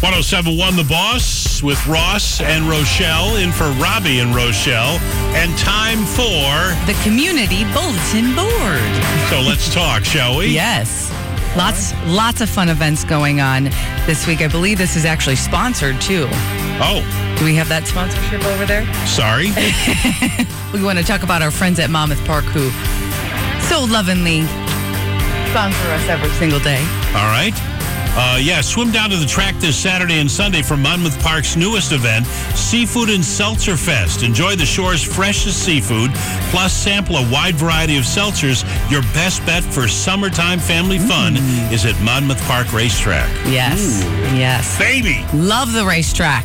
1071 The Boss with Ross and Rochelle in for Robbie and Rochelle. And time for. The community bulletin board. So let's talk, shall we? Yes. Lots lots of fun events going on this week. I believe this is actually sponsored too. Oh, Do we have that sponsorship over there? sorry. We want to talk about our friends at Monmouth Park who so lovingly sponsor us every single day. All right. Uh, yeah, swim down to the track this Saturday and Sunday for Monmouth Park's newest event, Seafood and Seltzer Fest. Enjoy the shore's freshest seafood, plus sample a wide variety of seltzers. Your best bet for summertime family fun is at Monmouth Park Racetrack. Yes. Yes. Baby! Love the racetrack.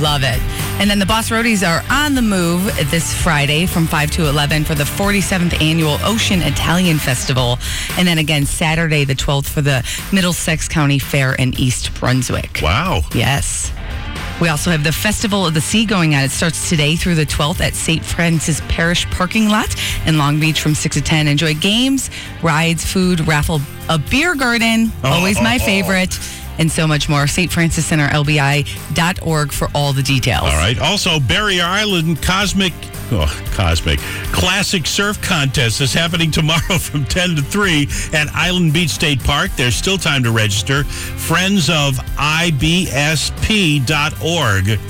Love it. And then the Boss Roadies are on the move this Friday from 5 to 11 for the 47th annual Ocean Italian Festival. And then again, Saturday the 12th for the Middlesex County Fair in East Brunswick. Wow. Yes. We also have the Festival of the Sea going on. It starts today through the 12th at St. Francis Parish parking lot in Long Beach from 6 to 10. Enjoy games, rides, food, raffle, a beer garden, oh, always my oh, oh. favorite, and so much more. St. Francis Center, LBI.org for all the details. All right. Also, Barrier Island Cosmic, oh, Cosmic Classic Surf Contest is happening tomorrow from 10 to 3 at Island Beach State Park. There's still time to register. Friends of IBSP.org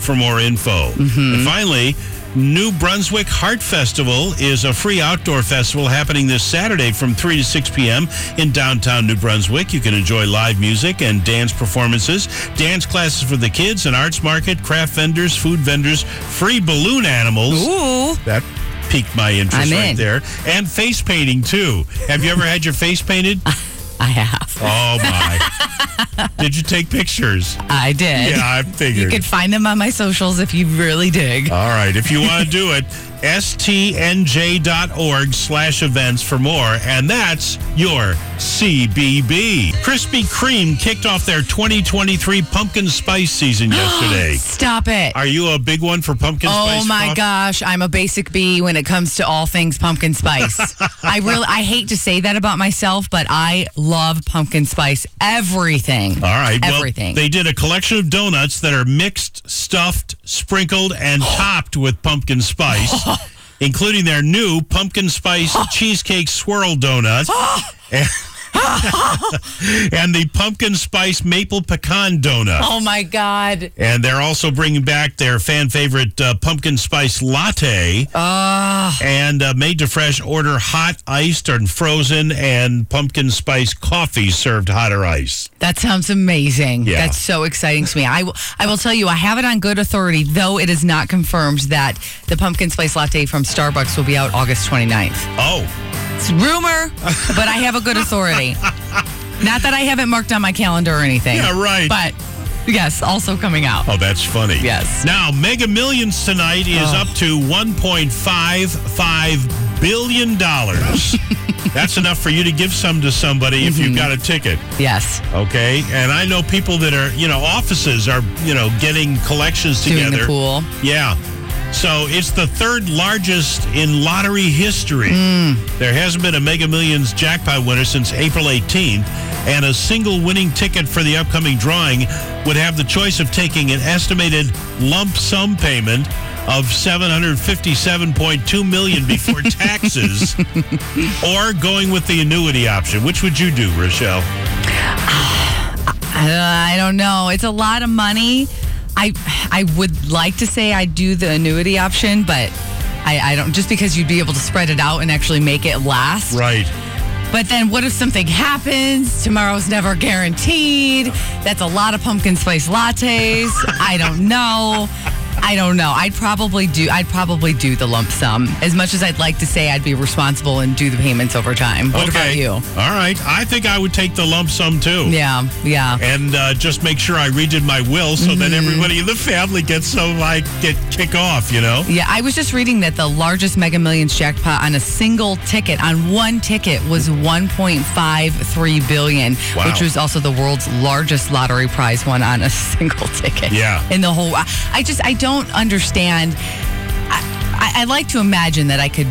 for more info. Mm-hmm. And finally, New Brunswick Heart Festival is a free outdoor festival happening this Saturday from 3 to 6 p.m. in downtown New Brunswick. You can enjoy live music and dance performances, dance classes for the kids, an arts market, craft vendors, food vendors, free balloon animals. Ooh. That piqued my interest I'm right in. there. And face painting, too. Have you ever had your face painted? I have. Oh, my. Did you take pictures? I did. Yeah, I figured. You can find them on my socials if you really dig. All right. If you want to do it, stnj.org slash events for more. And that's your CBB. Krispy Kreme kicked off their 2023 pumpkin spice season yesterday. Stop it. Are you a big one for pumpkin oh spice? Oh my coffee? gosh, I'm a basic bee when it comes to all things pumpkin spice. I really I hate to say that about myself, but I love pumpkin spice everything. All right. Everything. Well, they did a collection of donuts that are mixed, stuffed, sprinkled, and topped with pumpkin spice, including their new pumpkin spice cheesecake swirl donut. and, the pumpkin spice maple pecan donut. oh my god. And they're also bringing back their fan favorite uh, pumpkin spice latte. Ah. and uh, made to fresh order hot, iced, and frozen, and pumpkin spice coffee served hot or ice. That sounds amazing. Yeah. That's so exciting to me. I I will tell you I have it on good authority though it is not confirmed that the pumpkin spice latte from Starbucks will be out August 29th. Oh, It's rumor, but I have a good authority. Not that I haven't marked on my calendar or anything. Yeah, right. But yes, also coming out. oh, that's funny. Yes. Now, Mega Millions tonight is Oh. up to $1.55 billion. that's enough for you to give some to somebody if you've mm-hmm. got a ticket. Yes. Okay. And I know people that are, you know, offices are, you know, getting collections Doing together. the pool. Yeah. So it's the third largest in lottery history. There hasn't been a Mega Millions jackpot winner since April 18th, and a single winning ticket for the upcoming drawing would have the choice of taking an estimated lump sum payment of 757.2 million before taxes or going with the annuity option. Which would you do, Rochelle? Uh, I don't know. It's a lot of money. I I would like to say I'd do the annuity option, but I, I don't just because you'd be able to spread it out and actually make it last. Right. But then what if something happens? Tomorrow's never guaranteed. That's a lot of pumpkin spice lattes. I don't know. I don't know. I'd probably do I'd probably do the lump sum. As much as I'd like to say I'd be responsible and do the payments over time. What about you? All right. I think I would take the lump sum too. Yeah, yeah. and uh, just make sure I redid my will so that Mm-hmm. everybody in the family gets some like get kick off, you know. Yeah, I was just reading that the largest Mega Millions jackpot on a single ticket, on one ticket, was 1.53 billion, Wow. which was also the world's largest lottery prize won on a single ticket. Yeah. in the whole. I just I don't understand. I, I, I like to imagine that I could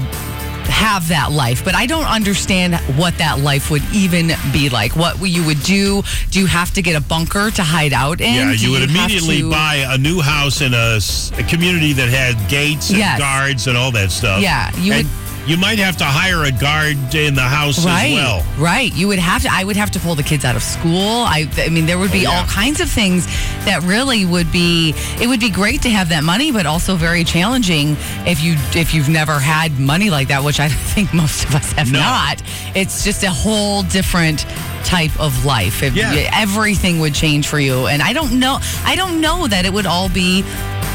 have that life, but I don't understand what that life would even be like. What you would do? Do you have to get a bunker to hide out in? Yeah, Do you would immediately to- buy a new house in a community that had gates and Yes. guards and all that stuff. Yeah, you And would- You might have to hire a guard in the house right, as well. Right. You would have to. I would have to pull the kids out of school. I. I mean, there would be Oh, yeah. all kinds of things that really would be. It would be great to have that money, but also very challenging if you if you've never had money like that, which I think most of us have No. not. It's just a whole different type of life. If Yeah. everything would change for you, and I don't know. I don't know that it would all be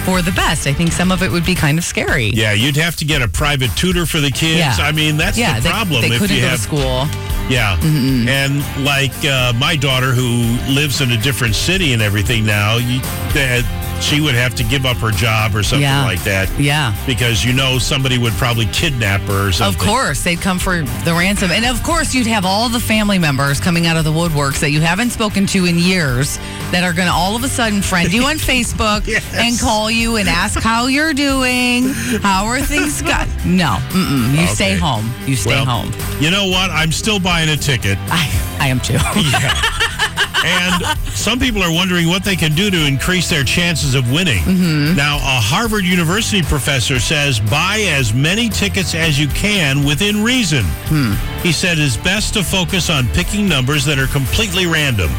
for the best. I think some of it would be kind of scary. Yeah, you'd have to get a private tutor for the kids. Yeah. I mean, that's Yeah, the they- problem. They, if couldn't you go have to school. Yeah. And like uh, my daughter who lives in a different city and everything now, you, that she would have to give up her job or something Yeah. like that. Yeah. Because you know somebody would probably kidnap her or something. Of course, they'd come for the ransom. And of course, you'd have all the family members coming out of the woodworks that you haven't spoken to in years that are going to all of a sudden friend you on Facebook Yes. and call you and ask how you're doing. How are things going? No, mm-mm. you stay home. You stay Well, home. You know what? I'm still buying a ticket. I, I am too. And some people are wondering what they can do to increase their chances of winning. Mm-hmm. Now, a Harvard University professor says buy as many tickets as you can within reason. Hmm. He said it's best to focus on picking numbers that are completely random.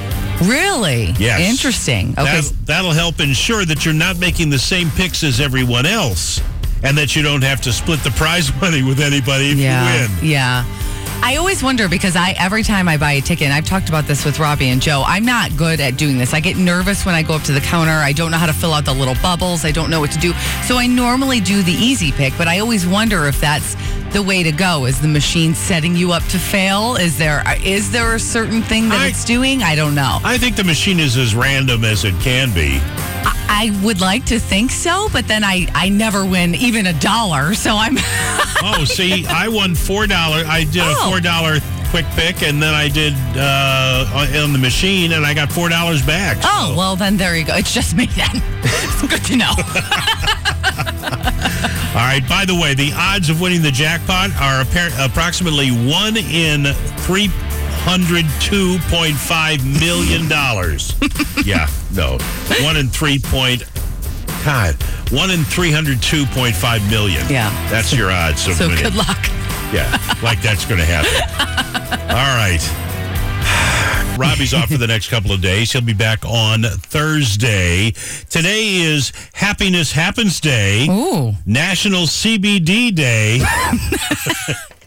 really? Yes. Interesting. Okay. That, that'll help ensure that you're not making the same picks as everyone else and that you don't have to split the prize money with anybody if yeah. you win. Yeah. I always wonder because I every time I buy a ticket, and I've talked about this with Robbie and Joe, I'm not good at doing this. I get nervous when I go up to the counter. I don't know how to fill out the little bubbles. I don't know what to do. So I normally do the easy pick, but I always wonder if that's the way to go. Is the machine setting you up to fail? Is there is there a certain thing that I- it's doing? I don't know. I think the machine is as random as it can be. I, I would like to think so, but then I I never win even a dollar. So I'm Oh, see, I won four dollar. I did a Oh. four dollar quick pick, and then I did uh, on the machine, and I got four dollars back. Oh, well, then there you go. It's just me then. it's good to know. all right. By the way, the odds of winning the jackpot are approximately one in three hundred two point five million dollars. yeah, no, one in three point. God, one in three hundred two point five million. Yeah. that's your odds of So winning. good luck. Yeah, like that's going to happen. All right. Robbie's off for the next couple of days. He'll be back on Thursday. Today is Happiness Happens Day, Ooh. National CBD Day.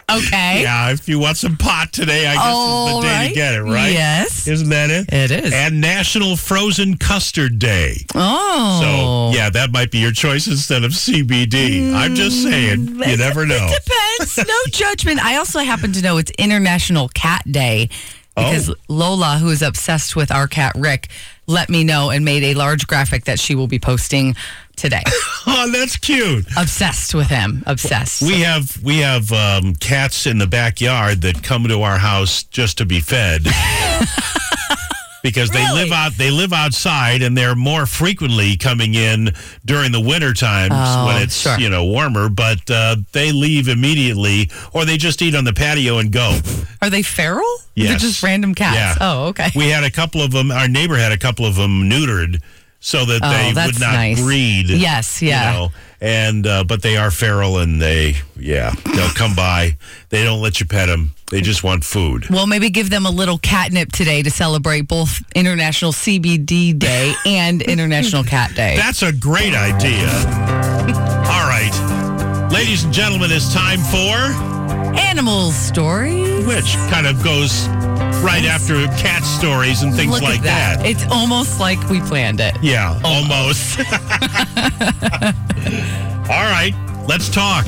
Okay. Yeah, if you want some pot today, I guess is the day right. to get it, right? Yes. Isn't that it? It is. And National Frozen Custard Day. Oh. So, yeah, that might be your choice instead of CBD. I'm just mm, saying, you never know. Depends. No judgment. I also happen to know it's International Cat Day because Oh. Lola, who is obsessed with our cat Rick, let me know and made a large graphic that she will be posting today. Oh, that's cute. obsessed with him. Obsessed. We have we have um, cats in the backyard that come to our house just to be fed. because they live out they live outside and they're more frequently coming in during the winter times Oh, when it's sure. you know warmer but uh, they leave immediately or they just eat on the patio and go Are they feral? Yes. They're just random cats. Yeah. Oh, okay. we had a couple of them our neighbor had a couple of them neutered so that Oh, they would not nice. breed Yes, yeah. you know, and uh, but they are feral and they yeah they'll come by they don't let you pet them they just want food Well, maybe give them a little catnip today to celebrate both International CBD Day and International Cat Day. that's a great idea all right ladies and gentlemen it's time for Animal stories. which kind of goes right after cat stories and things Look like at that. that. It's almost like we planned it. yeah almost all right let's talk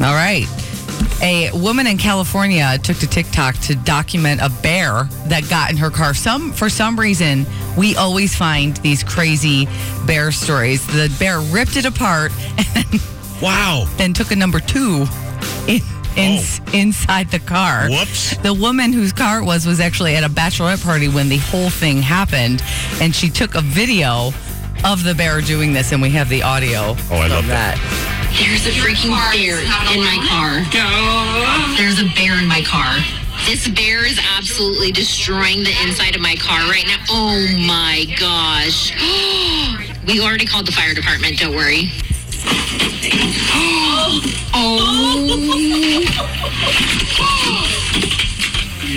All right. A woman in California took to TikTok to document a bear that got in her car. Some for some reason, we always find these crazy bear stories. The bear ripped it apart and wow then took a number two in, in, Oh. inside the car. Whoops. The woman whose car it was was actually at a bachelorette party when the whole thing happened, and she took a video of the bear doing this, and we have the audio. Oh, I of love that. There's a freaking bear in my car. There's a bear in my car. This bear is absolutely destroying the inside of my car right now. Oh my gosh. We already called the fire department, don't worry.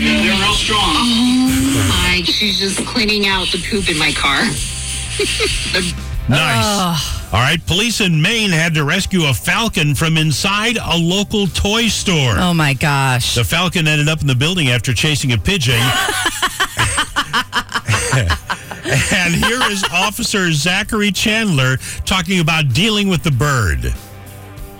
They're real strong. Oh my, she's just cleaning out the poop in my car. Nice. All right, police in Maine had to rescue a falcon from inside a local toy store. Oh my gosh. The falcon ended up in the building after chasing a pigeon. and here is Officer Zachary Chandler talking about dealing with the bird.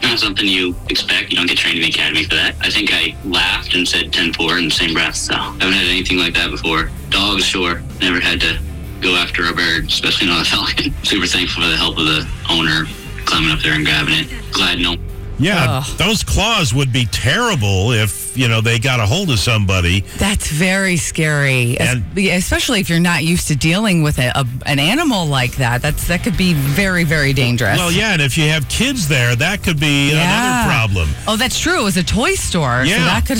Not something you expect. You don't get trained in the academy for that. I think I laughed and said 10-4 in the same breath. So I haven't had anything like that before. Dogs, sure. Never had to go after a bird, especially not a falcon. Super thankful for the help of the owner climbing up there and grabbing it. Glad no Yeah, Ugh. those claws would be terrible if, you know, they got a hold of somebody. That's very scary, And- especially if you're not used to dealing with a, a, an animal like that. That's that could be very, very dangerous. Well, yeah, and if you have kids there, that could be Yeah. another problem. Oh, that's true. It was a toy store, so Yeah. that could.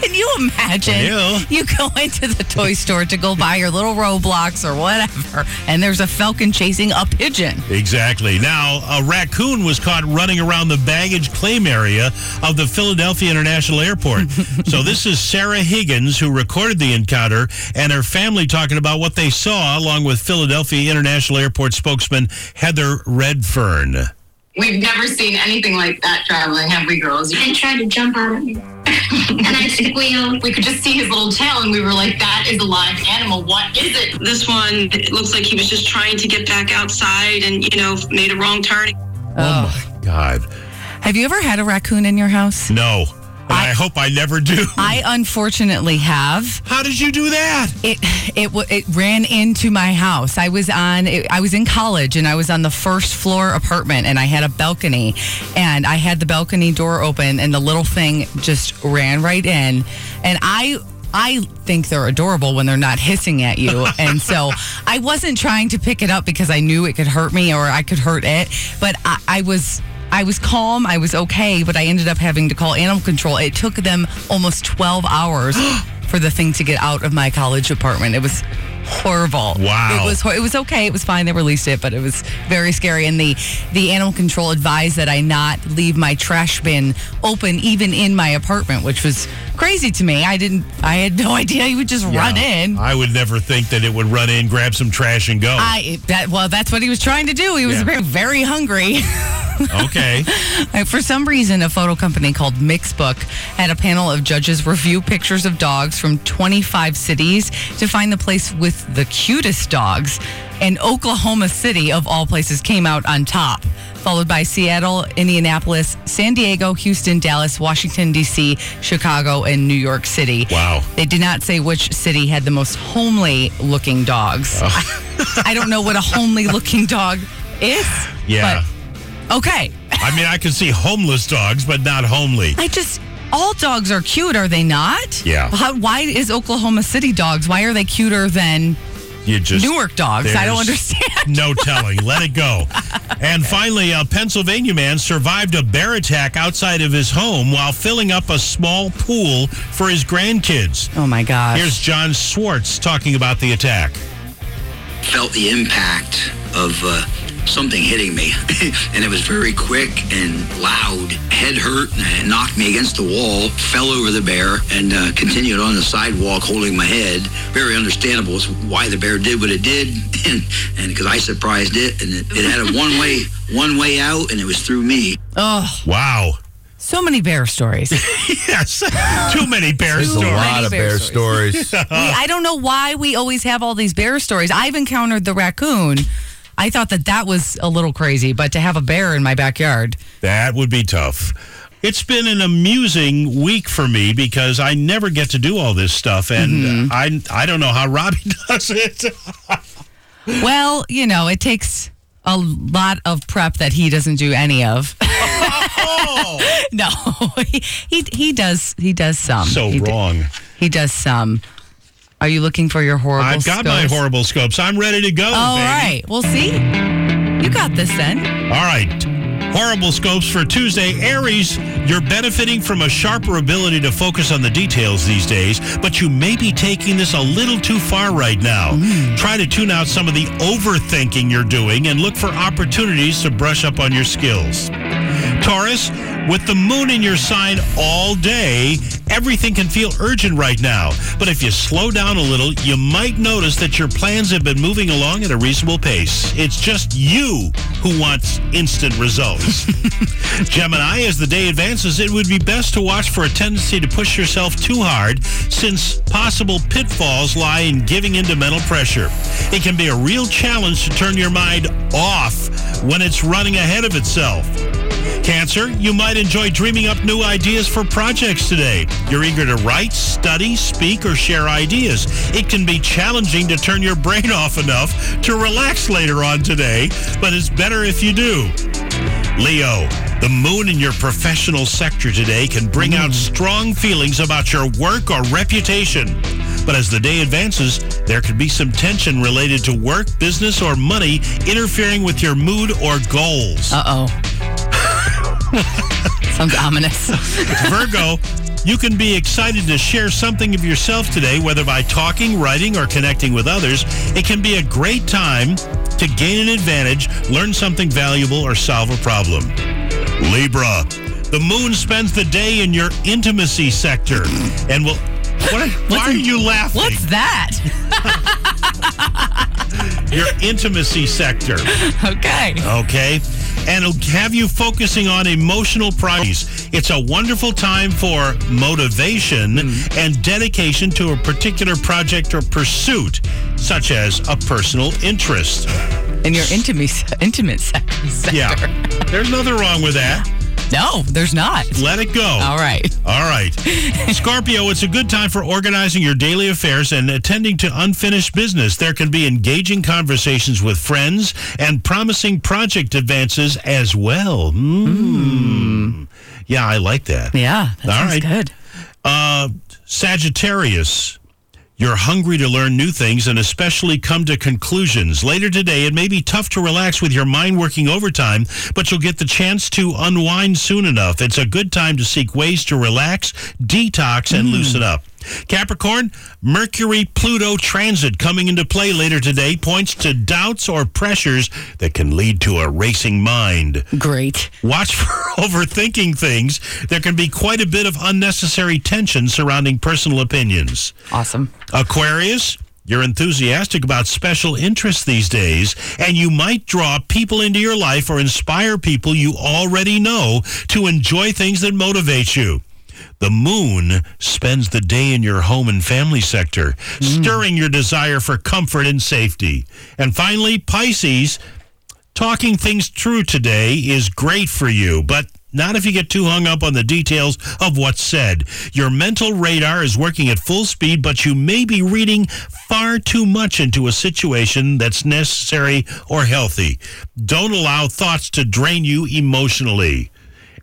Can you imagine? Yeah. You go into the toy store to go buy your little Roblox or whatever, and there's a falcon chasing a pigeon. Exactly. Now, a raccoon was caught running around the baggage claim area of the Philadelphia International Airport. so, this is Sarah Higgins who recorded the encounter and her family talking about what they saw, along with Philadelphia International Airport spokesman Heather Redfern. We've never seen anything like that traveling, have we, girls? I tried to jump out of it. And I squealed. Um, we could just see his little tail, and we were like, "That is a live animal. What is it?" This one, it looks like he was just trying to get back outside and, you know, made a wrong turn. Oh, my God. Have you ever had a raccoon in your house? No. And I, hope I never do. I unfortunately have. How did you do that? It it it ran into my house. I was on I was in college and I was on the first floor apartment and I had a balcony and I had the balcony door open and the little thing just ran right in and I I think they're adorable when they're not hissing at you. and so I wasn't trying to pick it up because I knew it could hurt me or I could hurt it. But I, I was I was calm, I was okay, but I ended up having to call animal control. It took them almost 12 hours for the thing to get out of my college apartment. It was horrible. Wow. It was it was okay. It was fine. They released it, but it was very scary and the the animal control advised that I not leave my trash bin open even in my apartment, which was crazy to me. I didn't I had no idea he would just run in. I would never think that it would run in, grab some trash, and go. I that well, that's what he was trying to do. He was Yeah. very, very hungry. okay. For some reason, a photo company called Mixbook had a panel of judges review pictures of dogs from 25 cities to find the place with the cutest dogs. And Oklahoma City, of all places, came out on top, followed by Seattle, Indianapolis, San Diego, Houston, Dallas, Washington, D.C., Chicago, and New York City. Wow. They did not say which city had the most homely looking dogs. I don't know what a homely looking dog is. Yeah. But okay. I mean, I can see homeless dogs, but not homely. I just all dogs are cute, are they not? Yeah. How, why is Oklahoma City dogs? Why are they cuter than You just Newark dogs? I don't understand. No telling. Let it go. And finally, a Pennsylvania man survived a bear attack outside of his home while filling up a small pool for his grandkids. Oh my gosh. Here's John Swartz talking about the attack. Felt the impact of uh, something hitting me, and it was very quick and loud. Head hurt, and it knocked me against the wall, fell over the bear, and uh, continued on the sidewalk holding my head. Very understandable as why the bear did what it did, and and because I surprised it, and it, it had a one way one way out, and it was through me. oh, Wow. So many bear stories. Yes. Too many bear There's a lot of bear bear stories. We- I don't know why we always have all these bear stories. I've encountered the raccoon. I thought that that was a little crazy, but to have a bear in my backyard. That would be tough. It's been an amusing week for me because I never get to do all this stuff, and mm-hmm. I I don't know how Robbie does it. Well, you know, it takes a lot of prep that he doesn't do any of. oh, no, he, he he does he does some. so He d- wrong. He does some. Are you looking for your horrible? I've got my scopes? horrible scopes. I'm ready to go. All baby. right, we'll see. You got this then. All right. Horrible scopes for Tuesday. Aries, you're benefiting from a sharper ability to focus on the details these days, but you may be taking this a little too far right now. Hmm. Try to tune out some of the overthinking you're doing and look for opportunities to brush up on your skills. Taurus, with the moon in your sign all day, everything can feel urgent right now. But if you slow down a little, you might notice that your plans have been moving along at a reasonable pace. It's just you who wants instant results. Gemini, as the day advances, it would be best to watch for a tendency to push yourself too hard since possible pitfalls lie in giving into mental pressure. It can be a real challenge to turn your mind off when it's running ahead of itself. Cancer, you might enjoy dreaming up new ideas for projects today. You're eager to write, study, speak, or share ideas. It can be challenging to turn your brain off enough to relax later on today, but it's better if you do. Leo, the moon in your professional sector today can bring out strong feelings about your work or reputation. But as the day advances, there could be some tension related to work, business, or money interfering with your mood or goals. Uh oh. Sounds ominous. Virgo, you can be excited to share something of yourself today, whether by talking, writing, or connecting with others. It can be a great time to gain an advantage, learn something valuable, or solve a problem. Libra, the moon spends the day in your intimacy sector and will. What, why are you laughing? What's that? Your intimacy sector. Okay. Okay. And it'll have you focusing on emotional priorities. It's a wonderful time for motivation mm. and dedication to a particular project or pursuit, such as a personal interest. In your intimate, intimate sector. Yeah. There's nothing wrong with that. No, there's not. Let it go. All right. All right. Scorpio, it's a good time for organizing your daily affairs and attending to unfinished business. There can be engaging conversations with friends and promising project advances as well. Mm. Yeah, I like that. Yeah, that All right. good. Uh, Sagittarius, you're hungry to learn new things and especially come to conclusions. Later today, it may be tough to relax with your mind working overtime, but you'll get the chance to unwind soon enough. It's a good time to seek ways to relax, detox, and hmm. loosen up. Capricorn, Mercury Pluto transit coming into play later today points to doubts or pressures that can lead to a racing mind. Great. Watch for overthinking things. There can be quite a bit of unnecessary tension surrounding personal opinions. Awesome. Aquarius, you're enthusiastic about special interests these days, and you might draw people into your life or inspire people you already know to enjoy things that motivate you. The moon spends the day in your home and family sector, hmm. stirring your desire for comfort and safety. And finally, Pisces, talking things through today is great for you, but not if you get too hung up on the details of what's said. Your mental radar is working at full speed, but you may be reading far too much into a situation that's necessary or healthy. Don't allow thoughts to drain you emotionally.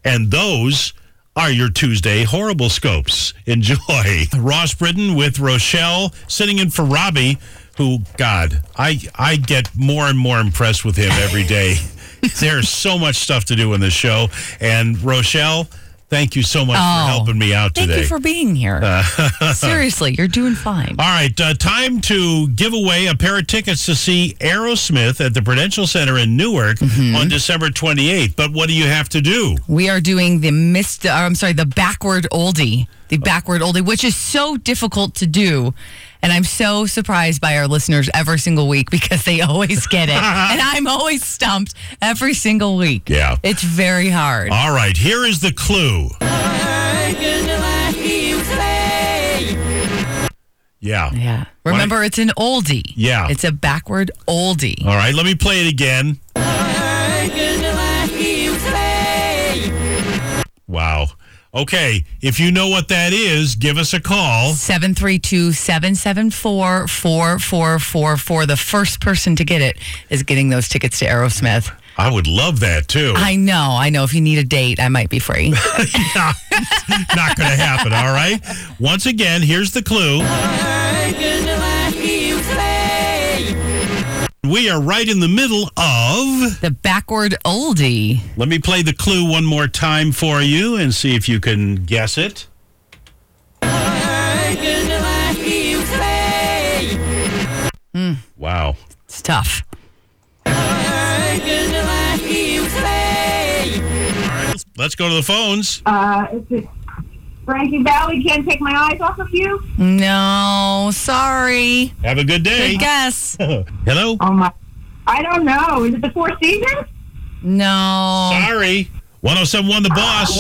And those are your Tuesday horrible scopes. Enjoy. Ross Brittain with Rochelle sitting in for Robbie, who, God, I, I get more and more impressed with him every day. There's so much stuff to do in this show. And Rochelle, thank you so much Oh, for helping me out Thank today. Thank you for being here. Seriously, you're doing fine. All right, uh, time to give away a pair of tickets to see Aerosmith at the Prudential Center in Newark Mm-hmm. on December 28th. But what do you have to do? We are doing the missed, uh, I'm sorry, the backward oldie, the backward oldie, which is so difficult to do. And I'm so surprised by our listeners every single week because they always get it. and I'm always stumped every single week. Yeah. It's very hard. All right, here is the clue. Yeah. yeah. Remember, it's an oldie. Yeah. It's a backward oldie. All right, let me play it again. Wow. Okay, if you know what that is, give us a call. 732 774 4444. The first person to get it is getting those tickets to Aerosmith. I would love that too. I know, I know. If you need a date, I might be free. Not going to happen, all right? Once again, here's the clue. We are right in the middle of. The backward oldie. Let me play the clue one more time for you and see if you can guess it. Wow. It's tough. Let's go to the phones. Uh, is it Frankie Valli can't take my eyes off of you? No, sorry. Have a good day. Good guess. Hello? Oh my! I don't know. Is it the Four Seasons? No. Sorry. 1071 The Boss.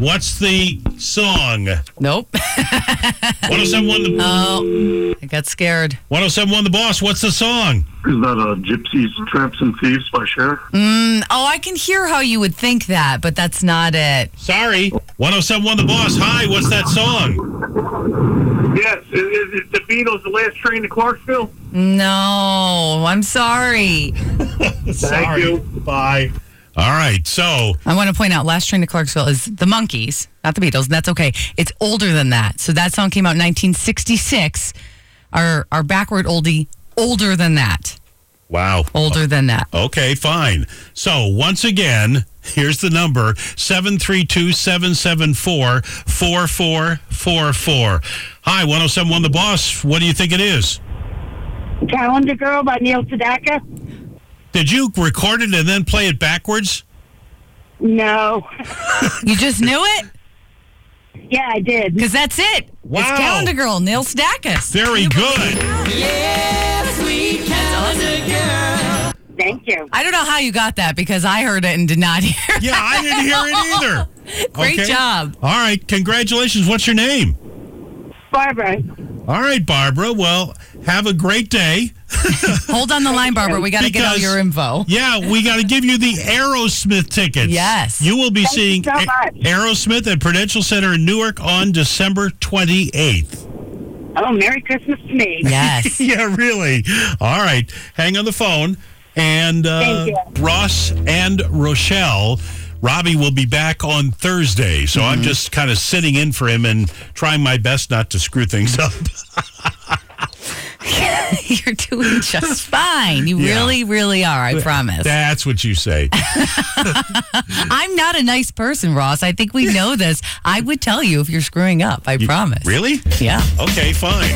What's the song? Nope. 1071 The Oh, I got scared. 1071 The Boss. What's the song? Is that uh, Gypsies, Tramps, and Thieves by Cher? Mm, oh, I can hear how you would think that, but that's not it. Sorry. 1071 The Boss. Hi, what's that song? Yes. Is, is it the Beatles, The Last Train to Clarksville? No, I'm sorry. Sorry. you. Bye. All right. So, I want to point out Last Train to Clarksville is the Monkees, not the Beatles, and that's okay. It's older than that. So that song came out in 1966. Our our backward oldie older than that. wow. Older than that. Okay, fine. So, once again, here's the number 732 774 4444. Hi, 1071 The Boss. What do you think it is? Calendar Girl by Neil Sedaka? Did you record it and then play it backwards? No. You just knew it? Yeah, I did. Because that's it. Wow. It's Calendar Girl, Neil Sedaka. Very good. Yes, we Calendar Girl. Thank you. I don't know how you got that because I heard it and did not hear it. Yeah, I didn't hear it either. Great Okay. job. All right, congratulations. What's your name? Barbara. All right, Barbara. Well, have a great day. Hold on the line, Barbara. We got to get all your info. Yeah, we got to give you the Aerosmith tickets. Yes. You will be Thank seeing so A- Aerosmith at Prudential Center in Newark on December 28th. Oh, Merry Christmas to me. Yes. yeah, really. All right. Hang on the phone. And uh, Thank you. Ross and Rochelle. Robbie will be back on Thursday. So Mm-hmm. I'm just kind of sitting in for him and trying my best not to screw things up. You're doing just fine. You Yeah. really, really are. I promise. That's what you say. I'm not a nice person, Ross. I think we know this. I would tell you if you're screwing up. I promise. really? Yeah. Okay, fine.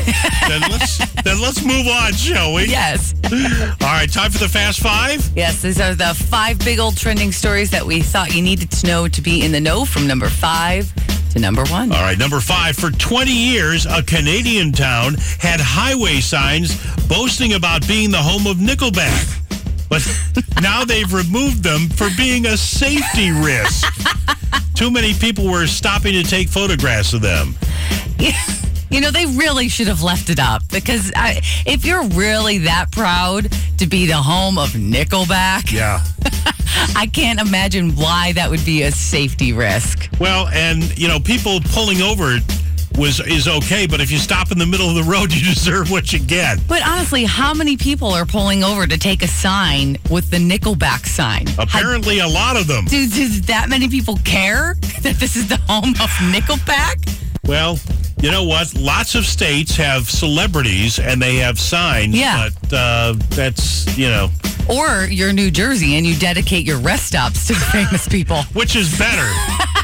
then let's then let's move on, shall we? Yes. All right, time for the fast five. Yes, these are the five big old trending stories that we thought you needed to know to be in the know from number five to number one. All right, number five. For 20 years, a Canadian town had highway signs boasting about being the home of Nickelback. But now they've removed them for being a safety risk. Too many people were stopping to take photographs of them. You know, they really should have left it up because I, if you're really that proud to be the home of Nickelback, Yeah. I can't imagine why that would be a safety risk. Well, and, you know, people pulling over was is okay, but if you stop in the middle of the road, you deserve what you get. But honestly, how many people are pulling over to take a sign with the Nickelback sign? Apparently, a lot of them. Do, do that many people care that this is the home of Nickelback? Well, you know what? Lots of states have celebrities and they have signs. Yeah. But uh, that's, you know, Or you're New Jersey and you dedicate your rest stops to famous people. which is better.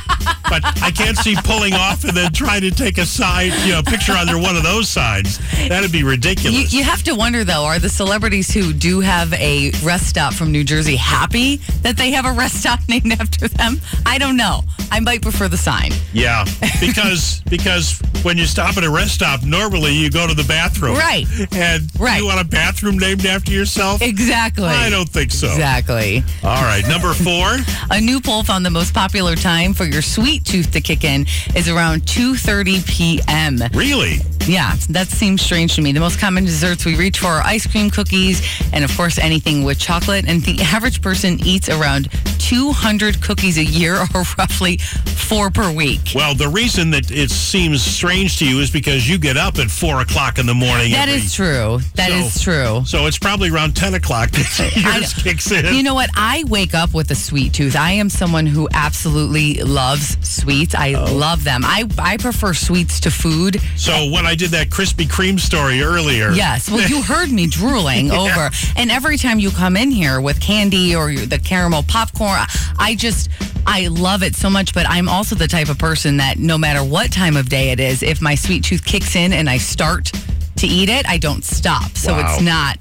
but I can't see pulling off and then trying to take a sign, you know, picture under one of those signs. That'd be You, ridiculous. you have to wonder though, are the celebrities who do have a rest stop from New Jersey happy that they have a rest stop named after them? I don't know. I might prefer the sign. yeah, because because when you stop at a rest stop, normally you go to the bathroom. Right. And Right. you want a bathroom named after yourself? Exactly. I don't think so. Exactly. All right, number four. A new poll found the most popular time for your sweet tooth to kick in is around 2:30 p.m. Really? Yeah, that seems strange to me. The most common desserts we reach for are ice cream, cookies, and of course anything with chocolate. And the average person eats around 200 cookies a year, or roughly four per week. Well, the reason that it seems strange to you is because you get up at four o'clock in the morning. That every- is true. That is So- true. So it's probably around ten o'clock that yours kicks in. You know what? I wake up with a sweet tooth. I am someone who absolutely loves sweets. I Oh. love them. I, I prefer sweets to food. so eh. when I did that Krispy Kreme story earlier, Yes. Well, you heard me drooling Yeah. over. And every time you come in here with candy or the caramel popcorn, I just, I love it so much. But I'm also the type of person that no matter what time of day it is, if my sweet tooth kicks in and I start to eat it, I don't stop. So Wow. it's not,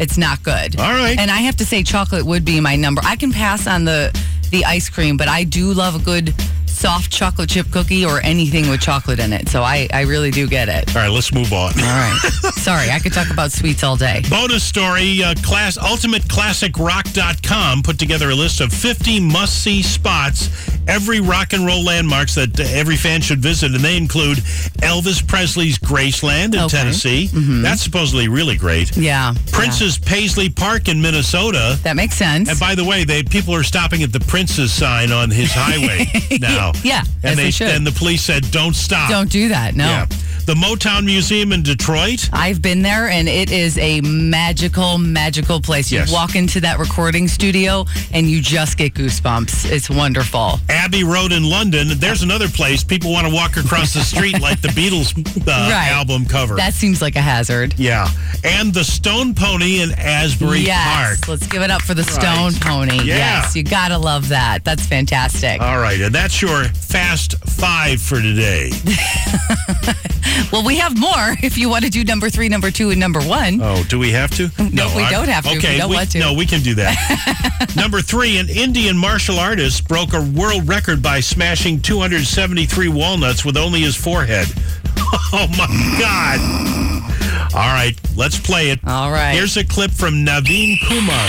it's not good. All right. And I have to say, chocolate would be my number. I can pass on the the ice cream, but I do love a good soft chocolate chip cookie or anything with chocolate in it. So I, I really do get it. All right, let's move on. All right. Sorry, I could talk about sweets all day. Bonus story uh, class ultimateclassicrock.com put together a list of 50 must see spots, every rock and roll landmarks that uh, every fan should visit. And they include Elvis Presley's Graceland in Okay. Tennessee. That's supposedly really great. Yeah. Prince's Paisley Park in Minnesota. That makes sense. And by the way, they people are stopping at the Prince's sign on his highway now. Yeah, and they should. and the police said don't stop. Don't do that. No. Yeah. The Motown Museum in Detroit. I've been there and it is a magical, magical place. You Yes. walk into that recording studio and you just get goosebumps. It's wonderful. Abbey Road in London. There's another place people want to walk across the street like the Beatles uh, Right. album cover. That seems like a hazard. yeah. And the Stone Pony in Asbury yes. Park. Let's give it up for the Right. Stone Pony. Yeah. Yes. You got to love that. That's fantastic. All right. And that's your fast five for today. well, we have more if you want to do number three, number two, and number one. Oh, do we have to? No, we I- don't have to Okay, we don't want to. No, we can do that. Number three, an Indian martial artist broke a world record by smashing 273 walnuts with only his forehead. Oh my God. All right, let's play it. All right. Here's a clip from Naveen Kumar.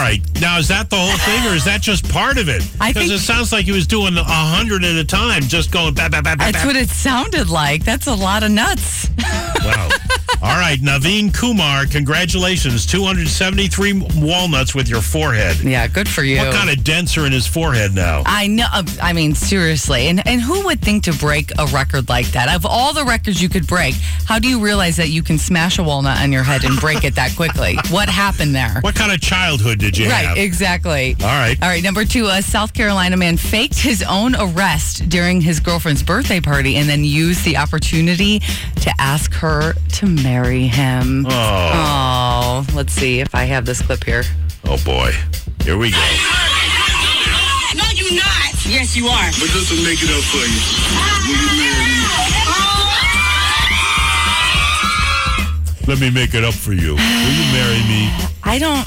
right. Now, is that the whole thing, or is that just part of it? Because it sounds like he was doing a hundred at a time, just going bap, bap, bap, That's what it sounded like. That's a lot of nuts. Wow. All right, Naveen Kumar, congratulations. 273 walnuts with your forehead. Yeah, good for you. What kind of dents are in his forehead now? I know. uh, I mean, seriously. And and who would think to break a record like that? Of all the records you could break, how do you realize that you can smash a walnut on your head and break it that quickly? What happened there? What kind of childhood did you Right, have? exactly. All right. All right, number two, a South Carolina man faked his own arrest during his girlfriend's birthday party and then used the opportunity to ask her to marry him. Oh. Oh, let's see if I have this clip here. Oh, boy. Here we go. No, you not. Yes, you are. But this will make it up for you. Will you marry me? Let me make it up for you. Will you marry me? I don't.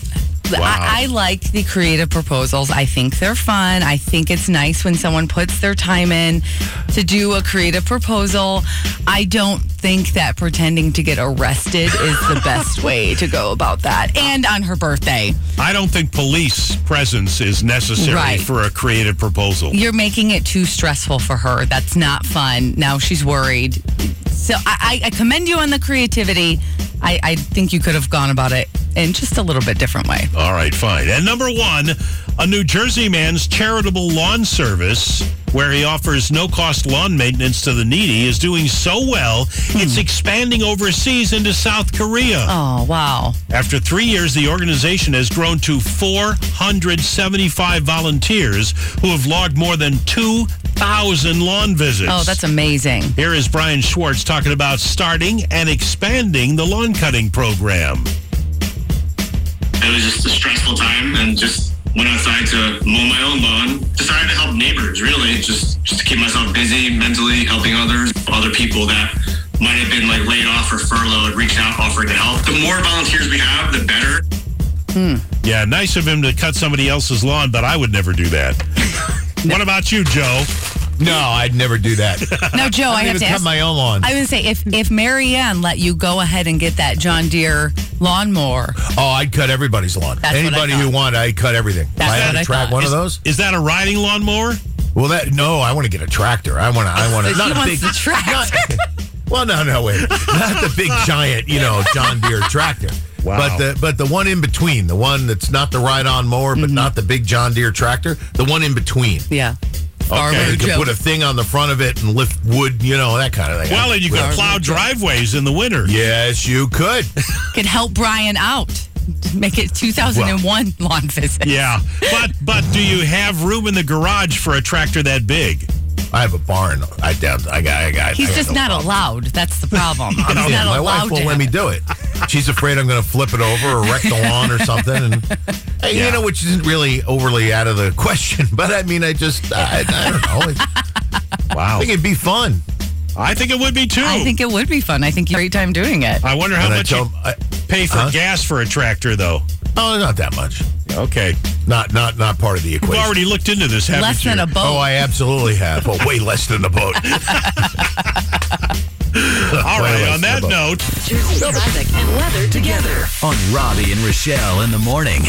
Wow. I, I like the creative proposals. I think they're fun. I think it's nice when someone puts their time in to do a creative proposal. I don't think that pretending to get arrested is the best way to go about that. And on her birthday, I don't think police presence is necessary Right. for a creative proposal. you're making it too stressful for her. That's not fun. Now she's worried. So I, I commend you on the creativity. I, I think you could have gone about it in just a little bit different way. All right, fine. And number one, a New Jersey man's charitable lawn service, where he offers no cost lawn maintenance to the needy, is doing so well, it's hmm. expanding overseas into South Korea. Oh, wow. After three years, the organization has grown to 475 volunteers who have logged more than 2,000 lawn visits. Oh, that's amazing. Here is Brian Schwartz talking about starting and expanding the lawn cutting program. It was just a stressful time and just went outside to mow my own lawn. Decided to help neighbors, really, just, just to keep myself busy mentally, helping others, other people that might have been like laid off or furloughed, reached out, offering to help. The more volunteers we have, the better. Hmm. Yeah, nice of him to cut somebody else's lawn, but I would never do that. what about you, Joe? No, I'd never do that. No, Joe, I, I, have even to cut ask. my own lawn. I would say if if Marianne let you go ahead and get that John Deere lawnmower, oh, I'd cut everybody's lawn. That's what I Anybody who thought. wanted, I'd cut everything. That's I had what to I track thought. one is, of those. Is that a riding lawnmower? Well, that no, I want to get a tractor. I want to. I want to. he Not a wants big. the tractor. Well, no, no, wait. Not the big giant, you know, John Deere tractor. Wow. But the but the one in between, the one that's not the ride-on mower, but mm-hmm. not the big John Deere tractor, the one in between. Yeah. Farmer You can Joe. put a thing on the front of it and lift wood, you know, that kind of thing. Well, and you can plow driveways in the winter. Yes, you could. Could help Brian out. Make it 2001 lawn visit. Yeah, but but do you have room in the garage for a tractor that big? I have a barn. I doubt. I got. I got. He's I got just no not problem. allowed. That's the problem. He's Yeah, not my allowed wife won't let me do it. She's afraid I'm going to flip it over or wreck the lawn or something. And hey, Yeah. you know, which isn't really overly out of the question. But I mean, I just, I, I don't know. It- Wow. I think it'd be fun. I think it would be too. I think it would be fun. I think you have a great time doing it. I wonder how And I much tell you 'em, I- pay for Huh? gas for a tractor, though. Oh, not that much. Okay, Not, not, not part of the equation. you've already looked into this, haven't Less you? than a boat. Oh, I absolutely have. Oh, way less than a boat. All Way right. less On that note, Jersey traffic and weather together on Robby and Rochelle in the morning.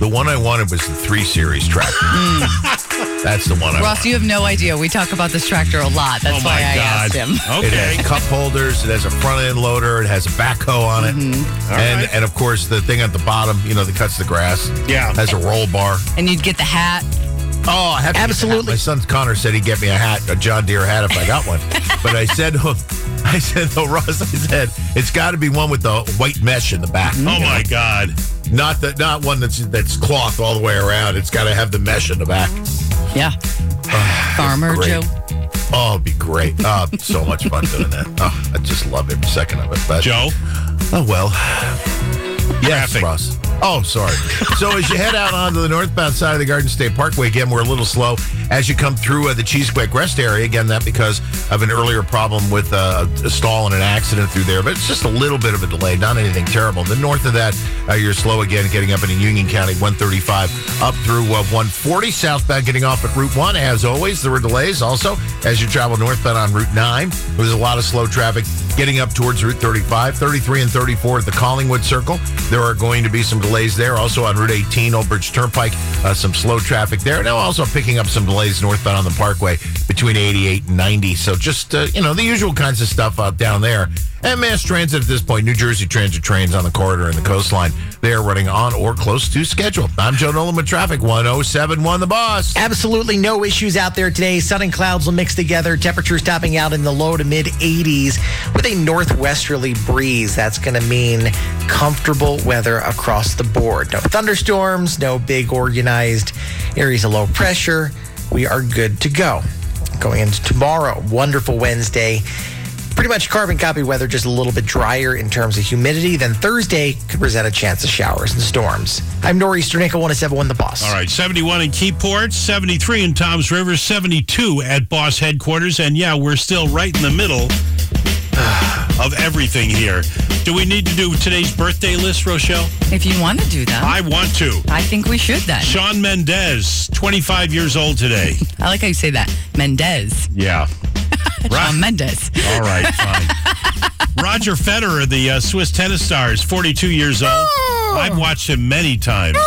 The one I wanted was the three series tractor. That's the one I. Ross, wanted. you have no idea. We talk about this tractor a lot. That's oh why my I God. asked him. It Okay. has cup holders. It has a front end loader. It has a backhoe on it, Mm-hmm. All and right. and of course the thing at the bottom, you know, that cuts the grass. Yeah. has a roll bar. And you'd get the hat. Oh, I have to get the hat. Absolutely. My son Connor said he'd get me a hat, a John Deere hat, if I got one. but I said, to I said, though, Ross, I said it's got to be one with the white mesh in the back. Oh my God. Not the not one that's that's cloth all the way around. It's got to have the mesh in the back. Yeah. Oh, Farmer Great. Joe. Oh, it'd be great. Oh, so much fun doing that. Oh, I just love every second of it. But, Joe, Oh well. Yes, Traffic. Ross. Oh, sorry. so as you head out onto the northbound side of the Garden State Parkway, again, we're a little slow as you come through uh, the Cheesequake Rest area. Again, that because of an earlier problem with uh, a stall and an accident through there, but it's just a little bit of a delay, not anything terrible. The north of that, uh, you're slow again, getting up into Union County, 135 up through uh, 140 southbound, getting off at Route 1. As always, there were delays also as you travel northbound on Route 9. There was a lot of slow traffic getting up towards Route 35, 33, and 34 at the Collingwood Circle. There are going to be some delays there. Also on Route 18, Old Bridge Turnpike, uh, some slow traffic there. Now also picking up some delays northbound on the Parkway between 88 and 90. So just, uh, you know, the usual kinds of stuff out down there. And mass transit at this point, New Jersey Transit trains on the corridor and the coastline. They are running on or close to schedule. I'm Joe Nolan with traffic 1071 The Boss. Absolutely no issues out there today. Sun and clouds will mix together. Temperatures topping out in the low to mid 80s with a northwesterly breeze. That's going to mean comfortable weather across the board. No thunderstorms, no big organized areas of low pressure. We are good to go. Going into tomorrow, wonderful Wednesday. Pretty much carbon copy weather, just a little bit drier in terms of humidity. Then Thursday could present a chance of showers and storms. I'm Nor'easter Nickel, 1071 The Boss. All right, 71 in Keyport, 73 in Toms River, 72 at Boss headquarters. And yeah, we're still right in the middle of everything here. Do we need to do today's birthday list, Rochelle? If you want to do that, I want to. I think we should then. Sean Mendez, 25 years old today. I like how you say that. Mendez. Yeah. Shawn Mendes. All right, fine. Roger Federer, the uh, Swiss tennis star, is 42 years old. I've watched him many times.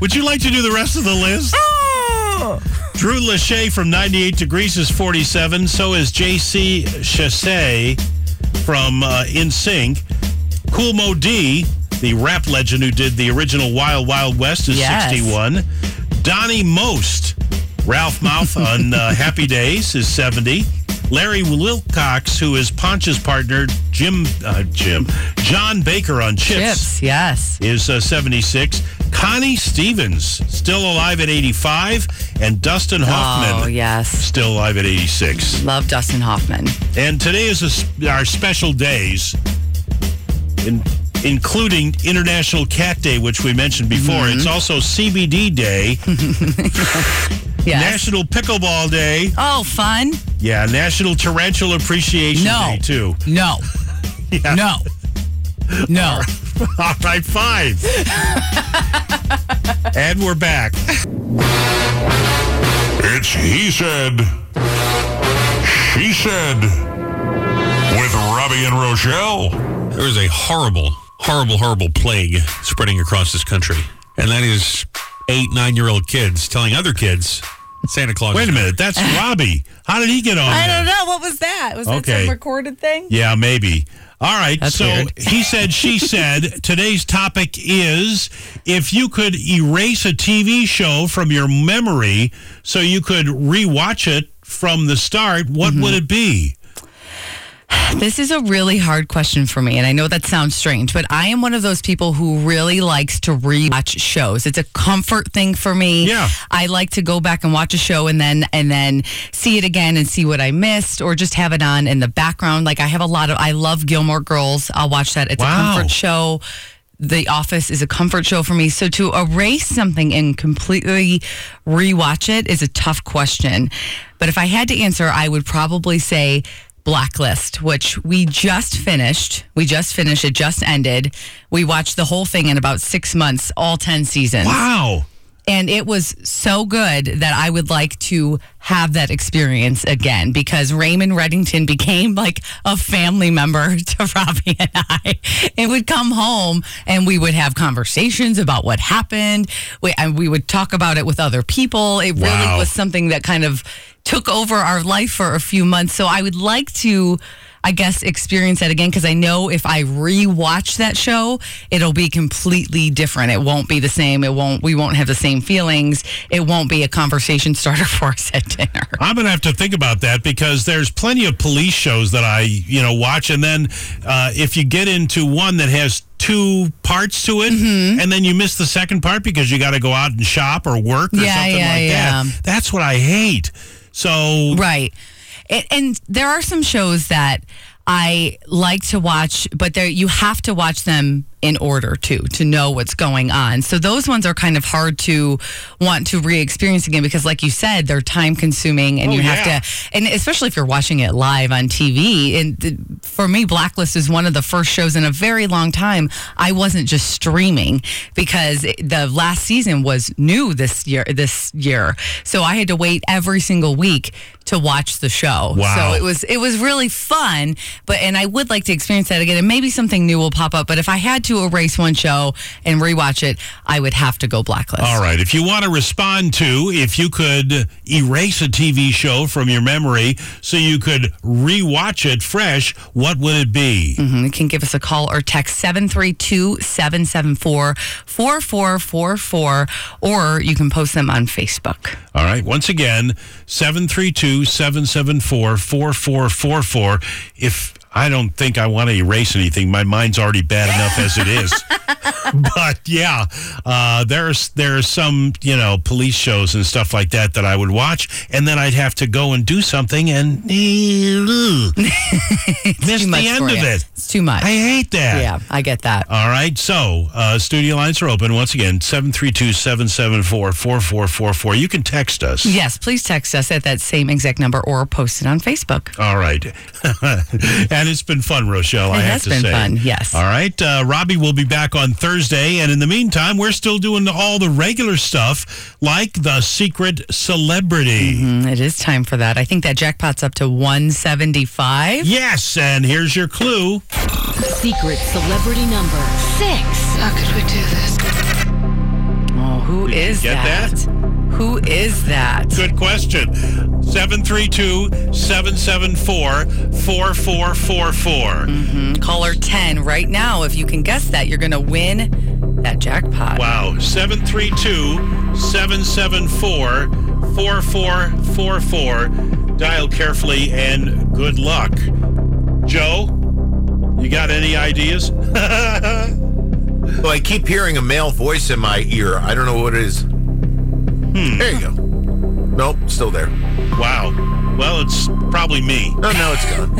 Would you like to do the rest of the list? Drew Lachey from 98 Degrees is 47. So is J.C. Chasez from uh, NSYNC. Kool Moe Dee, the rap legend who did the original Wild Wild West, is Yes. 61. Donnie Most, Ralph Malph on uh, Happy Days, is 70. Larry Wilcox, who is Ponch's partner, Jim, uh, Jim, Jon Baker on Chips, Chips, yes. is uh, 76. Connie Stevens, still alive at 85. And Dustin Hoffman, Oh, yes. still alive at 86. Love Dustin Hoffman. And today is a our special days, in, including International Cat Day, which we mentioned before. Mm-hmm. It's also CBD Day, Yes. National Pickleball Day. Oh, fun. Yeah, National Tarantula Appreciation No. Day, too. No. Yeah. No. No. All right, fine. and we're back. It's He Said, She Said with Robby and Rochelle. There is a horrible, horrible, horrible plague spreading across this country. And that is eight, nine year old kids telling other kids Santa Claus. Wait a minute. That's Robby. How did he get on I there? don't know. What was that? Was that Okay. some recorded thing? Yeah, maybe. All right. That's so weird. he said, she said, today's topic is if you could erase a TV show from your memory so you could rewatch it from the start, what Mm-hmm. would it be? This is a really hard question for me, and I know that sounds strange, but I am one of those people who really likes to rewatch shows. It's a comfort thing for me. Yeah. I like to go back and watch a show and then and then see it again and see what I missed, or just have it on in the background. Like I have a lot of I love Gilmore Girls. I'll watch that. It's Wow. a comfort show. The Office is a comfort show for me. So to erase something and completely rewatch it is a tough question. But if I had to answer, I would probably say Blacklist, which we just finished. We just finished. It just ended. We watched the whole thing in about six months, all 10 seasons. Wow. And it was so good that I would like to have that experience again because Raymond Reddington became like a family member to Robby and I. It would come home and we would have conversations about what happened. We, and we would talk about it with other people. It really Wow. was something that kind of took over our life for a few months. So I would like to. I guess experience that again because I know if I rewatch that show, it'll be completely different. It won't be the same. It won't. We won't have the same feelings. It won't be a conversation starter for us at dinner. I'm going to have to think about that because there's plenty of police shows that I, you know, watch. And then uh, if you get into one that has two parts to it Mm-hmm. and then you miss the second part because you got to go out and shop or work or Yeah, something yeah, like yeah. that, that's what I hate. So, Right. And, and there are some shows that I like to watch, but there you have to watch them in order too to know what's going on. So those ones are kind of hard to want to re-experience again because, like you said, they're time consuming, and Oh, you have yeah. to. And especially if you're watching it live on TV. And th- for me, Blacklist is one of the first shows in a very long time I wasn't just streaming because the last season was new this year. This year, so I had to wait every single week to watch the show. Wow. So it was it was really fun. But and I would like to experience that again. And maybe something new will pop up. But if I had to erase one show and rewatch it, I would have to go Blacklist. All right. If you want to respond to if you could erase a TV show from your memory so you could rewatch it fresh, what would it be? Mhm. You can give us a call or text 732 774 4444, or you can post them on Facebook. All right. Once again, 732 774 4444. If I don't think I want to erase anything, my mind's already bad enough as it is. but yeah, uh, there's there's some you know police shows and stuff like that that I would watch, and then I'd have to go and do something and miss the end of you. it. It's too much. I hate that. Yeah, I get that. All right. So, uh, studio lines are open. Once again, 732 774 4444. You can text us. Yes, please text us at that same exact number or post it on Facebook. All right. and it's been fun, Rochelle, I It have has to been say. fun, yes. All right. Uh, Robby will be back on Thursday. And in the meantime, we're still doing all the regular stuff like the secret celebrity. Mm, it is time for that. I think that jackpot's up to 175. Yes. And here's your clue. Secret celebrity number six. How could we do this? Oh, who Did you is get that? Who is that? Good question. 732 774 4444. Mhm. Caller 10 right now. If you can guess that, you're going to win that jackpot. Wow. 732 774 4444. Dial carefully and good luck. Joe, you got any ideas? So I keep hearing a male voice in my ear. I don't know what it is. Hmm. There you go. Nope, still there. Wow. Well, it's probably me. No, no, it's gone.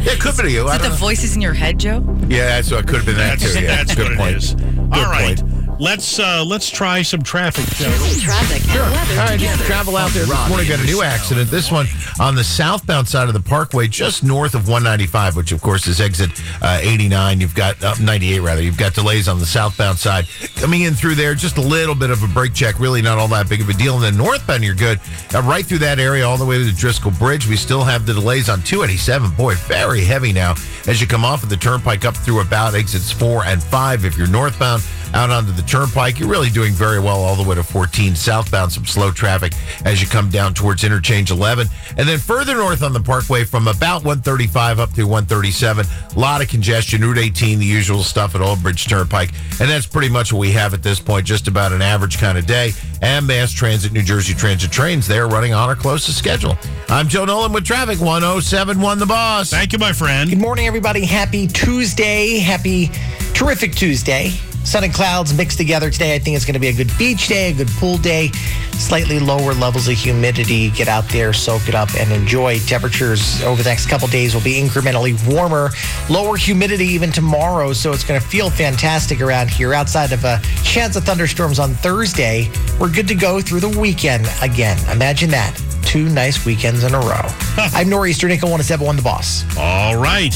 yeah, it could be you. Is I it the know. voices in your head, Joe? Yeah, that's what it could have been that That's, too. Yeah, that's good what point. it is. Good All right. point. Let's uh, let's try some traffic. Joe. Traffic and weather All right, together. travel out there this morning. Got a new accident. This one on the southbound side of the Parkway, just north of 195, which of course is exit uh, 89. You've got uh, 98 rather. You've got delays on the southbound side coming in through there. Just a little bit of a brake check. Really not all that big of a deal. And then northbound, you're good. Uh, right through that area, all the way to the Driscoll Bridge. We still have the delays on 287. Boy, very heavy now as you come off of the turnpike up through about exits four and five if you're northbound. Out onto the turnpike. You're really doing very well all the way to 14 southbound. Some slow traffic as you come down towards interchange 11. And then further north on the parkway from about 135 up to 137, a lot of congestion. Route 18, the usual stuff at Old Bridge Turnpike. And that's pretty much what we have at this point, just about an average kind of day. And Mass Transit, New Jersey Transit trains, they're running on or close to schedule. I'm Joe Nolan with Traffic 1071 The Boss. Thank you, my friend. Good morning, everybody. Happy Tuesday. Happy terrific Tuesday. Sun and clouds mixed together today. I think it's going to be a good beach day, a good pool day. Slightly lower levels of humidity. Get out there, soak it up, and enjoy. Temperatures over the next couple days will be incrementally warmer. Lower humidity even tomorrow, so it's going to feel fantastic around here. Outside of a chance of thunderstorms on Thursday, we're good to go through the weekend again. Imagine that. Two nice weekends in a row. I'm Nor'easter Nick, 1071 The Boss. All right.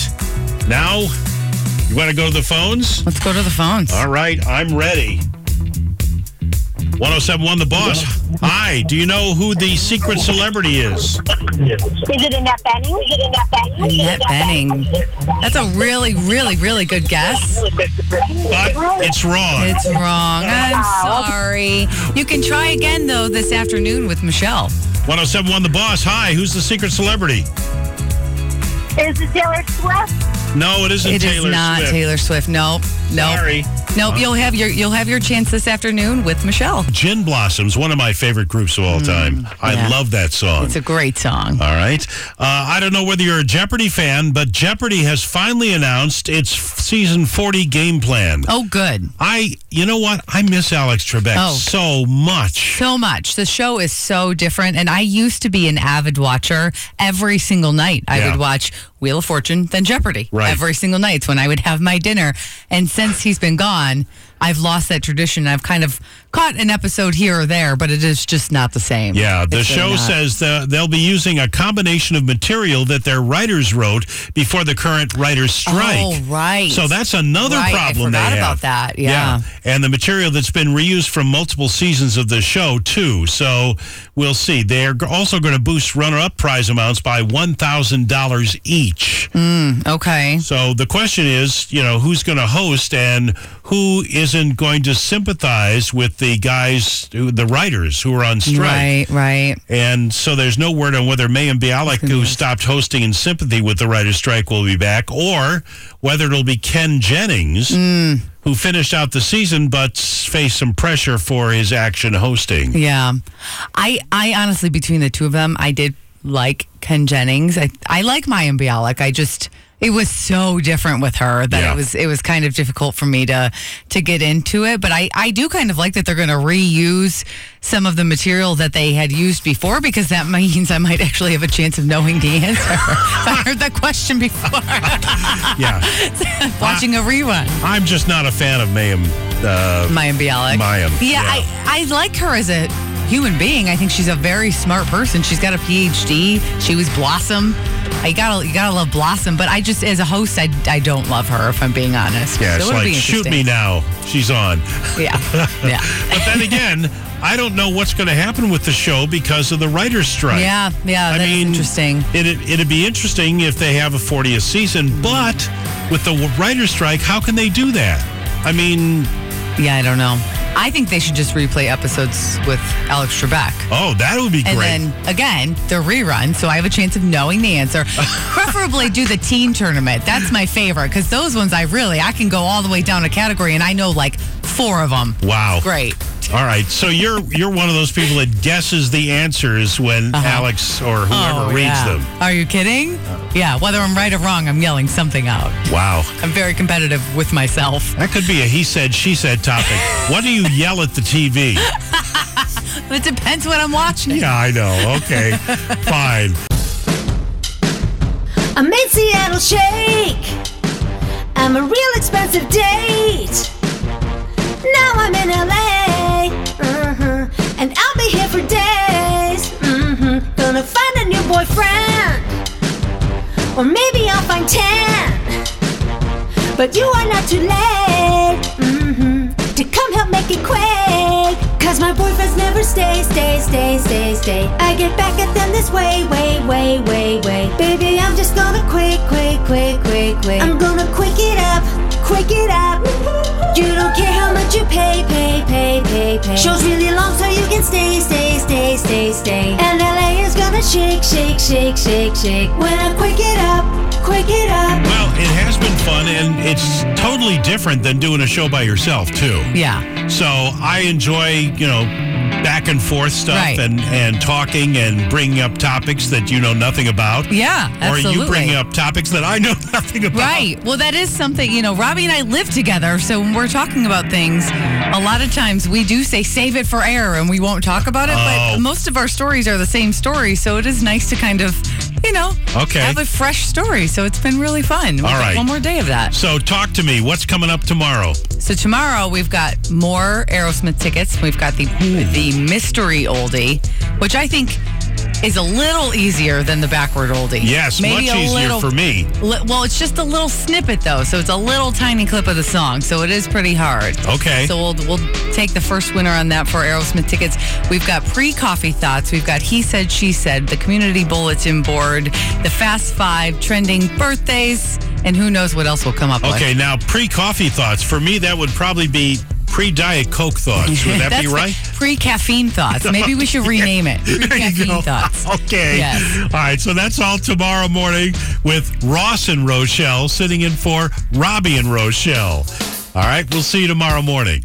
Now, you want to go to the phones? Let's go to the phones. All right, I'm ready. 1071 The Boss. Hi, do you know who the secret celebrity is? Is it Annette Bening? Is it Annette Bening? Annette Bening. That's a really, really, really good guess. But it's wrong. It's wrong. I'm sorry. You can try again, though, this afternoon with Michelle. 1071 The Boss. Hi, who's the secret celebrity? Is it Taylor Swift? No, it isn't It is Taylor not Swift. Taylor Swift. Nope. Nope. Sorry. Nope. You'll have your you'll have your chance this afternoon with Michelle. Gin Blossoms, one of my favorite groups of all time. I Mm, yeah. love that song. It's a great song. All right. Uh, I don't know whether you're a Jeopardy fan, but Jeopardy has finally announced its season 40 game plan. Oh, good. I, you know what? I miss Alex Trebek Oh. so much. So much. The show is so different. And I used to be an avid watcher every single night. I Yeah. would watch Wheel of Fortune, then Jeopardy Right. every single night when I would have my dinner. And since he's been gone, I've lost that tradition. I've kind of caught an episode here or there, but it is just not the same. Yeah, the show not. says the, they'll be using a combination of material that their writers wrote before the current writers' strike. Oh, right. So that's another Right, I problem they have. about that, yeah. And the material that's been reused from multiple seasons of the show, too. So we'll see. They're also going to boost runner up prize amounts by $1,000 each. Mm, okay. So the question is, you know, who's going to host and who isn't going to sympathize with the guys, who, the writers who are on strike? Right, right. And so there's no word on whether Mayim Bialik, who stopped hosting in sympathy with the writer's strike, will be back, or whether it'll be Ken Jennings, Mm. who finished out the season but faced some pressure for his action hosting. Yeah. I I honestly between the two of them, I did like Ken Jennings. I I like Maya Bialik. I just it was so different with her that Yeah. it was it was kind of difficult for me to to get into it. But I, I do kind of like that they're gonna reuse some of the material that they had used before because that means I might actually have a chance of knowing the answer. I heard that question before. Yeah. Watching a rerun. I'm just not a fan of Mayim. Uh, Mayim Bialik. Mayim, Yeah, I, I like her as a human being. I think she's a very smart person. She's got a PhD. She was Blossom. I gotta you gotta love Blossom, but I just as a host, I, I don't love her if I'm being honest. yeah, So it'll like, shoot me now. She's on. Yeah, yeah, But then again, I don't know what's going to happen with the show because of the writer's strike. yeah, yeah. I That's mean, interesting. It'd, it'd be interesting if they have a 40th season, mm-hmm. but with the writer's strike, how can they do that? I mean, Yeah, I don't know. I think they should just replay episodes with Alex Trebek. oh, that would be great. And then again, the rerun, so I have a chance of knowing the answer. Preferably do the teen tournament. That's my favorite because those ones I really I can go all the way down a category and I know like four of them. wow. Great. All right. So you're you're one of those people that guesses the answers when Alex or whoever Uh-huh. Oh, reads yeah. them. Are you kidding? Yeah, whether I'm right or wrong, I'm yelling something out. Wow. I'm very competitive with myself. That could be a he said, she said topic. what do you yell at the TV? It depends what I'm watching. Yeah, I know. Okay. Fine. I made Seattle shake. I'm a real expensive date. Now I'm in LA. Gonna find a new boyfriend. Or maybe I'll find 10. But you are not too late. hmm To come help make it quick. Cause my boyfriends never stay, stay, stay, stay, stay. I get back at them this way, way, way, way, way. Baby, I'm just gonna quick, quick, quick, quick, quick. I'm gonna quick it up, quick it up. You don't care how much you pay. Pay, pay, pay, pay. Show's really long, so you can stay, stay, stay, stay, stay. And LA is shake, shake, shake, shake, shake. When I quick it up, quick it up. Well, it has been fun, and it's totally different than doing a show by yourself, too. Yeah. So I enjoy, you know, back and forth stuff Right. and, and talking and bringing up topics that you know nothing about. Yeah, Or you absolutely. bring up topics that I know nothing about. Right. Well, that is something, you know, Robby and I live together. So when we're talking about things, a lot of times we do say save it for air and we won't talk about it. Oh. But most of our stories are the same story. So it is nice to kind of, you know, Okay. have a fresh story. So it's been really fun. We've All right. One more day of that. So talk to me. What's coming up tomorrow? So tomorrow we've got more Aerosmith tickets. We've got the the mystery oldie, which I think is a little easier than the backward oldie. Yes, Maybe much easier little- for me. Li- Well, it's just a little snippet though, so it's a little tiny clip of the song, so it is pretty hard. Okay. So we'll we'll take the first winner on that for Aerosmith tickets. We've got pre-coffee thoughts. We've got he said she said, the community bulletin board, the Fast Five, trending birthdays, and who knows what else will come up with. Okay, now pre coffee thoughts. For me, that would probably be pre Diet Coke thoughts. Would that be right? Pre-caffeine thoughts. Maybe we should rename it. Pre-caffeine thoughts. Okay. Yes. All right. So that's all tomorrow morning with Ross and Rochelle sitting in for Robby and Rochelle. All right. We'll see you tomorrow morning.